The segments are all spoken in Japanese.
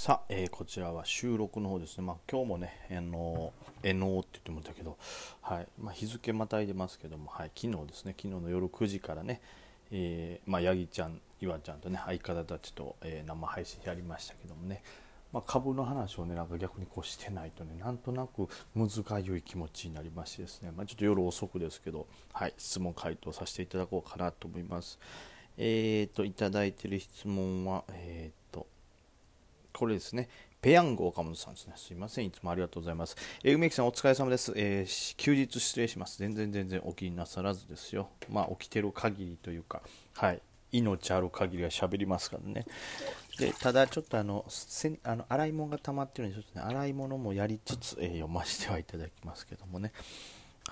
さあ、えー、こちらは収録の方ですね、まあ、今日もね、あのー、NO って言ってもたけど、はい。まあ、日付またいでますけども、はい、昨日ですね、昨日の夜9時からね、えー、まあ、ヤギちゃん、岩ちゃんとね、相方たちと、えー、生配信やりましたけどもね、まあ、株の話をね、なんか逆にこうしてないとね、なんとなくむずがゆい気持ちになりましてですね、ま、ちょっと夜遅くですけど、はい、質問回答させていただこうかなと思います。えっ、と、いただいてる質問は、えっ、これですね。ペヤング岡本さんですね。すいません。いつもありがとうございます。えー、梅木さんお疲れ様です。えー、休日失礼します。全然全然お気になさらずですよ。まあ、起きてる限りというか、はい。命ある限りは喋りますからね。で、ただちょっとあの、せあの洗い物が溜まってるんで、ちょっとね、洗い物もやりつつ、えー、読ませてはいただきますけどもね。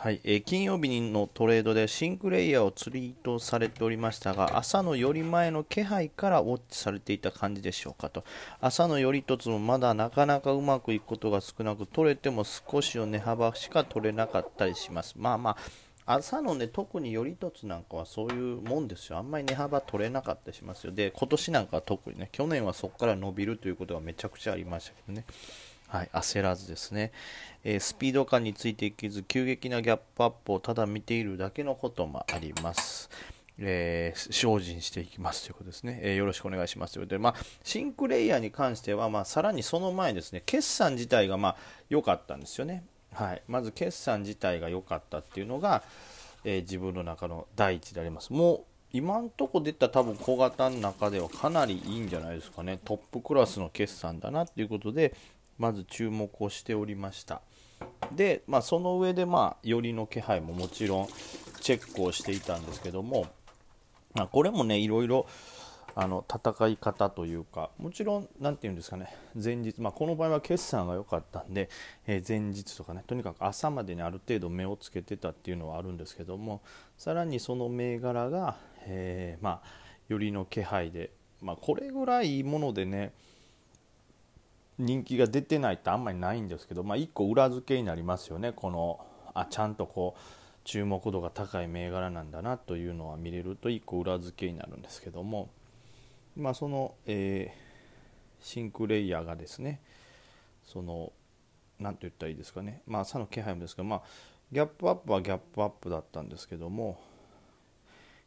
はい、えー、金曜日のトレードでシンクレイヤーをツリートされておりましたが朝の寄り前の気配からウォッチされていた感じでしょうかと。朝の寄りつもまだなかなかうまくいくことが少なく取れても少しの値幅しか取れなかったりします。まあまあ朝のね特に寄りつなんかはそういうもんですよ。あんまり値幅取れなかったりしますよ。で今年なんかは特にね去年はそこから伸びるということがめちゃくちゃありましたけどね。はい、焦らずですね、えー、スピード感についていけず急激なギャップアップをただ見ているだけのこともあります。えー、精進していきますということですね、えー、よろしくお願いしますということで、まあ、シンクレイヤーに関しては、まあ、さらにその前ですね、決算自体がまあ良かったんですよね。はい、まず決算自体が良かったっていうのが、えー、自分の中の第一であります。もう今んとこ出た多分小型の中ではかなりいいんじゃないですかね。トップクラスの決算だなっていうことで、まず注目をしておりました。で、まあ、その上で、まあ、よりの気配ももちろんチェックをしていたんですけども、まあ、これもねいろいろあの戦い方というかもちろん何て言うんですかね前日、まあ、この場合は決算が良かったんで、えー、前日とかねとにかく朝までにある程度目をつけてたっていうのはあるんですけどもさらにその銘柄が、えー、まあ、よりの気配で、まあ、これぐらいいいものでね人気が出てないってあんまりないんですけど、まあ、1個裏付けになりますよね。このあちゃんとこう注目度が高い銘柄なんだなというのは見れると1個裏付けになるんですけども、まあ、その、えー、シンクレイヤーがですねその何と言ったらいいですかね、まあ、朝の気配もですけど、まあ、ギャップアップはギャップアップだったんですけども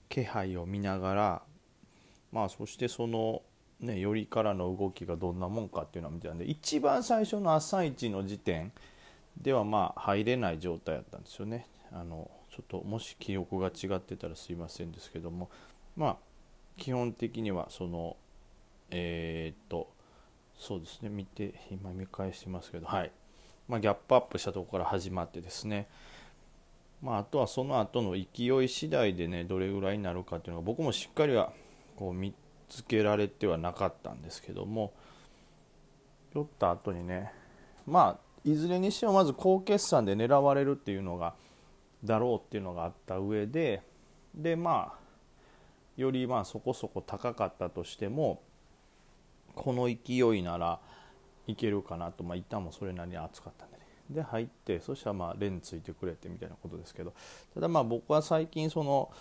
気配を見ながら、まあ、そしてそのね、よりからの動きがどんなもんかっていうのを見てたんで一番最初の朝一の時点ではまあ入れない状態だったんですよね。あのちょっともし記憶が違ってたらすいませんですけども。まあ基本的にはそのえー、っとそうですね。見て今見返してますけどはい、まあ、ギャップアップしたとこから始まってですね。まあ、あとはその後の勢い次第でねどれぐらいになるかっていうのが僕もしっかりはこう見つけられてはなかったんですけども酔った後にねまあいずれにしてもまず高決算で狙われるっていうのがだろうっていうのがあった上ででまあよりまあそこそこ高かったとしてもこの勢いならいけるかなとまあ板もそれなりに熱かったんでね。で入ってそしたらまあレンついてくれてみたいなことですけど。ただまあ僕は最近その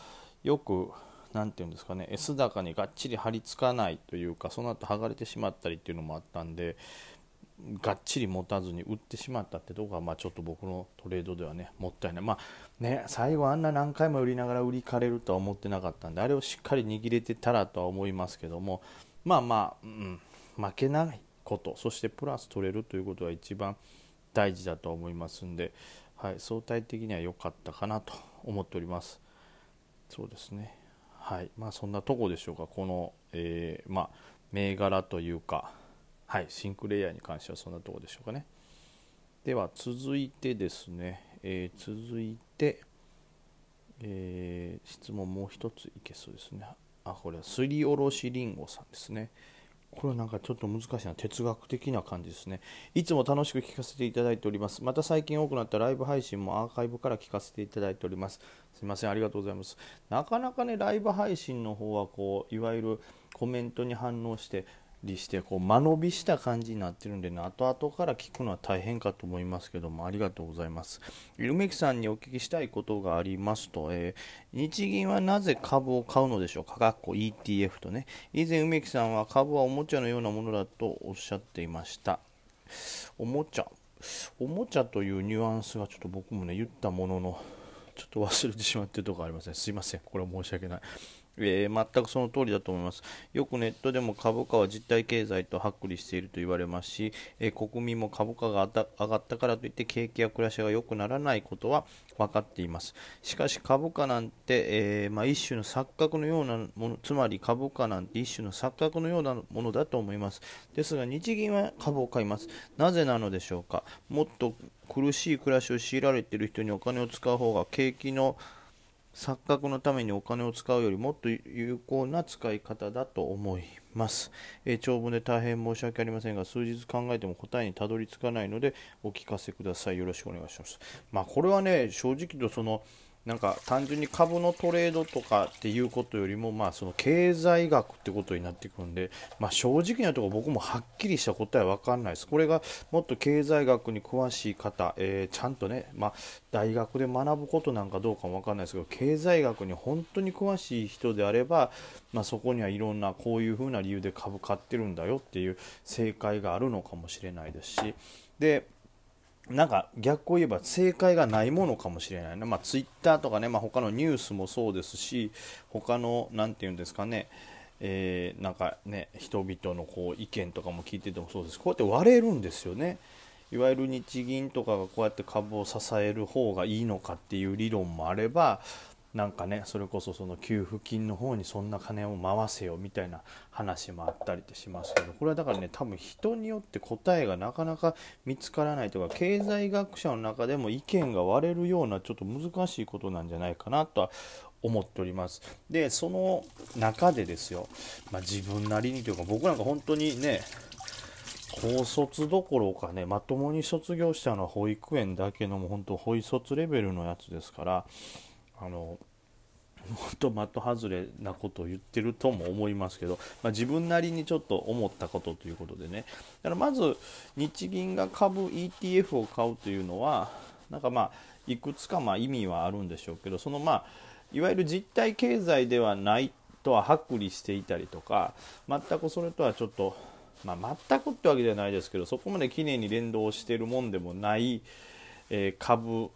よく何て言うんですかね S 高にがっちり張り付かないというかその後剥がれてしまったりっていうのもあったんでがっちり持たずに売ってしまったってとこが、まあ、ちょっと僕のトレードではねもったいない、まあね、最後あんな何回も売りながら売りかれるとは思ってなかったんであれをしっかり握れてたらとは思いますけどもまあまあ、うん、負けないことそしてプラス取れるということが一番大事だと思いますんで、はい、相対的には良かったかなと思っております。そうですねはいまあ、そんなとこでしょうか、この、えー、まあ、銘柄というか、はい、シンクレイヤーに関してはそんなとこでしょうかね。では続いてですね、えー、続いて、えー、質問もう一ついけそうですね。あ、これはすりおろしりんごさんですね。これはなんかちょっと難しいな哲学的な感じですね。いつも楽しく聞かせていただいております。また最近多くなったライブ配信もアーカイブから聞かせていただいております。すいませんありがとうございます。なかなかねライブ配信の方はこういわゆるコメントに反応してりしてこう間延びした感じになってるんでね後々から聞くのは大変かと思いますけどもありがとうございます。梅木さんにお聞きしたいことがありますと、えー、日銀はなぜ株を買うのでしょうか？かっこ ETF とね。以前梅木さんは株はおもちゃのようなものだとおっしゃっていました。おもちゃ。おもちゃというニュアンスがちょっと僕もね言ったもののちょっと忘れてしまっているところありません、すいません。これは申し訳ない。えー、全くその通りだと思います。よくネットでも株価は実体経済と剥離していると言われますし、えー、国民も株価が上がったからといって景気や暮らしが良くならないことは分かっています。しかし株価なんて、えー、まあ、一種の錯覚のようなもの、つまり株価なんて一種の錯覚のようなものだと思います。ですが日銀は株を買います。なぜなのでしょうか。もっと苦しい暮らしを強いられている人にお金を使う方が景気の錯覚のためにお金を使うよりもっと有効な使い方だと思います、えー、長文で大変申し訳ありませんが数日考えても答えにたどり着かないのでお聞かせください。よろしくお願いします。まあこれはね正直とそのなんか単純に株のトレードとかっていうことよりも、まあ、その経済学ってことになってくるんで、まあ、正直なところ僕もはっきりした答えは分かんないです。これがもっと経済学に詳しい方、え、ちゃんとね、まあ、大学で学ぶことなんかどうかも分かんないですけど経済学に本当に詳しい人であれば、まあ、そこにはいろんなこういうふうな理由で株買ってるんだよっていう正解があるのかもしれないですしでなんか逆を言えば正解がないものかもしれないね、まあ、ツイッターとかね、まあ、他のニュースもそうですし他の何て言うんですかねえー、なんかね人々のこう意見とかも聞いててもそうです。こうやって割れるんですよね。いわゆる日銀とかがこうやって株を支える方がいいのかっていう理論もあればなんかねそれこそその給付金の方にそんな金を回せよみたいな話もあったりしますけどこれはだからね多分人によって答えがなかなか見つからないとか経済学者の中でも意見が割れるようなちょっと難しいことなんじゃないかなとは思っております。でその中でですよ、まあ、自分なりにというか僕なんか本当にね高卒どころかねまともに卒業したのは保育園だけのも本当保育卒レベルのやつですからあのもっと的外れなことを言ってるとも思いますけど、まあ、自分なりにちょっと思ったことということでね。だからまず日銀が株 ETF を買うというのはなんかまあいくつかまあ意味はあるんでしょうけどそのまあいわゆる実体経済ではないとは剥離していたりとか全くそれとはちょっと、まあ、全くってわけではないですけどそこまできれいに連動しているもんでもない、えー、株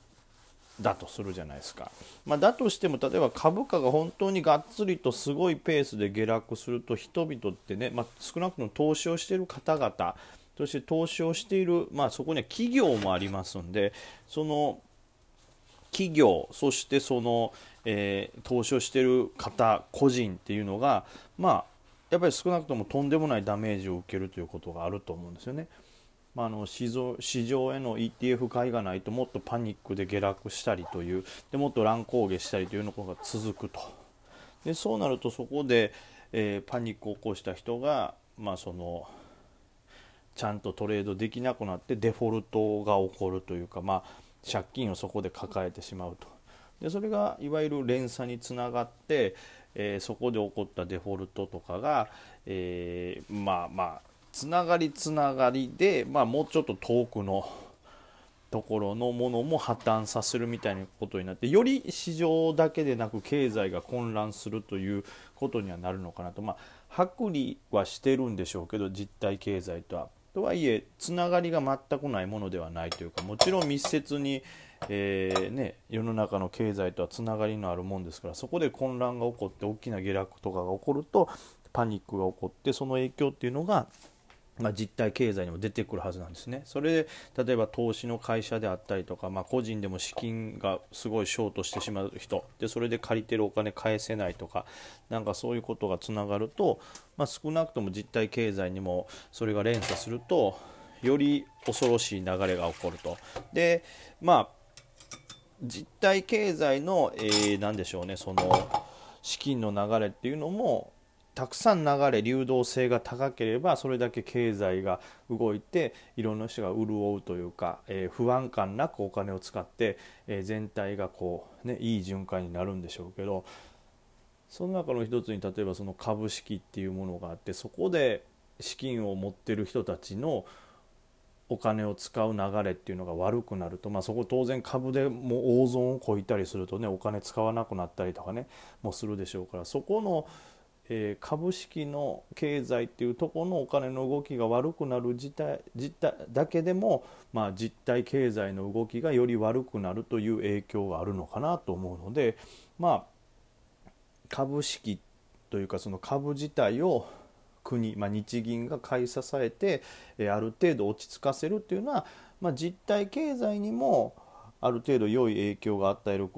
だとするじゃないですか、まあ、だとしても例えば株価が本当にがっつりとすごいペースで下落すると人々ってね、まあ、少なくとも投資をしている方々そして投資をしている、まあ、そこには企業もありますんでその企業そしてその、えー、投資をしている方個人っていうのがまあやっぱり少なくともとんでもないダメージを受けるということがあると思うんですよね。まあ、の市場市場への ETF 買いがないともっとパニックで下落したりというでもっと乱高下したりというのが続くと。でそうなるとそこで、えー、パニックを起こした人が、まあ、そのちゃんとトレードできなくなってデフォルトが起こるというか、まあ、借金をそこで抱えてしまうと。でそれがいわゆる連鎖につながって、えー、そこで起こったデフォルトとかが、えー、まあまあつながりつながりで、まあ、もうちょっと遠くのところのものも破綻させるみたいなことになってより市場だけでなく経済が混乱するということにはなるのかなとまあ剥離はしてるんでしょうけど実体経済とは。とはいえつながりが全くないものではないというかもちろん密接に、えー、ね、世の中の経済とはつながりのあるもんですからそこで混乱が起こって大きな下落とかが起こるとパニックが起こってその影響っていうのがまあ、実体経済にも出てくるはずなんですね。それで例えば投資の会社であったりとか、まあ、個人でも資金がすごいショートしてしまう人でそれで借りてるお金返せないとかなんかそういうことがつながると、まあ、少なくとも実体経済にもそれが連鎖するとより恐ろしい流れが起こると。でまあ実体経済の、えー、何でしょうねその資金の流れっていうのもたくさん流れ流動性が高ければそれだけ経済が動いていろんな人が潤うというか、えー、不安感なくお金を使って、えー、全体がこう、ね、いい循環になるんでしょうけどその中の一つに例えばその株式っていうものがあってそこで資金を持ってる人たちのお金を使う流れっていうのが悪くなると、まあ、そこ当然株でもう大損をこいたりするとねお金使わなくなったりとかねもするでしょうからそこの、えー、株式の経済っていうとこのお金の動きが悪くなる事態実態だけでも、まあ、実体経済の動きがより悪くなるという影響があるのかなと思うのでまあ株式というかその株自体を国、まあ、日銀が買い支えて、えある程度落ち着かせるっていうのは、まあ、実体経済にもある程度良い影響が与える、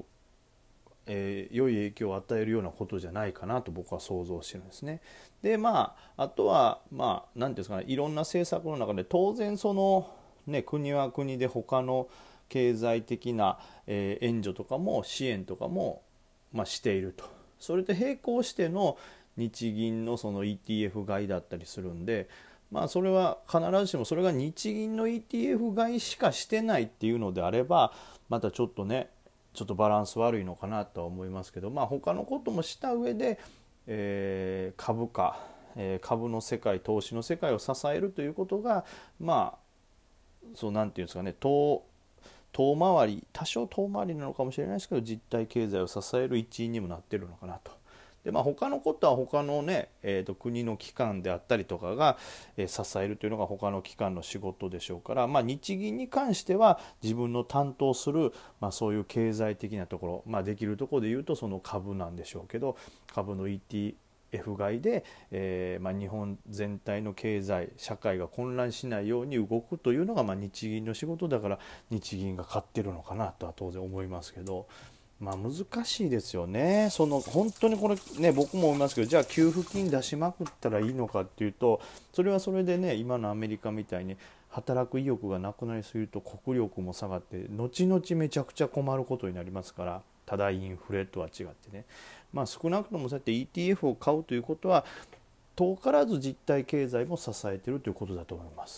えー、良い影響を与えるようなことじゃないかなと僕は想像してるんですね。でまああとはまあ何ていうんですかねいろんな政策の中で当然そのね国は国で他の経済的な、えー、援助とかも支援とかも、まあ、していると。それと並行しての日銀のその ETF 買いだったりするんで、まあ、それは必ずしもそれが日銀の ETF 買いしかしてないっていうのであればまたちょっとねちょっとバランス悪いのかなとは思いますけど、まあ、他のこともした上で、えー、株価、えー、株の世界投資の世界を支えるということがまあそうなんていうんですかね遠遠回り多少遠回りなのかもしれないですけど実体経済を支える一因にもなってるのかなと。でまあ、他のことは他のね、えーと、国の機関であったりとかが、えー、支えるというのが他の機関の仕事でしょうから、まあ、日銀に関しては自分の担当する、まあ、そういう経済的なところ、まあ、できるところで言うとその株なんでしょうけど株の ETF 買いで、えーまあ、日本全体の経済社会が混乱しないように動くというのが、まあ、日銀の仕事だから日銀が買ってるのかなとは当然思いますけど。まあ難しいですよね、その本当にこれ、ね、僕も思いますけど、じゃあ給付金出しまくったらいいのかっていうと、それはそれでね、今のアメリカみたいに働く意欲がなくなりすぎると国力も下がって、後々めちゃくちゃ困ることになりますから、ただインフレとは違ってね、まあ、少なくともそうやって ETF を買うということは、遠からず実体経済も支えているということだと思います。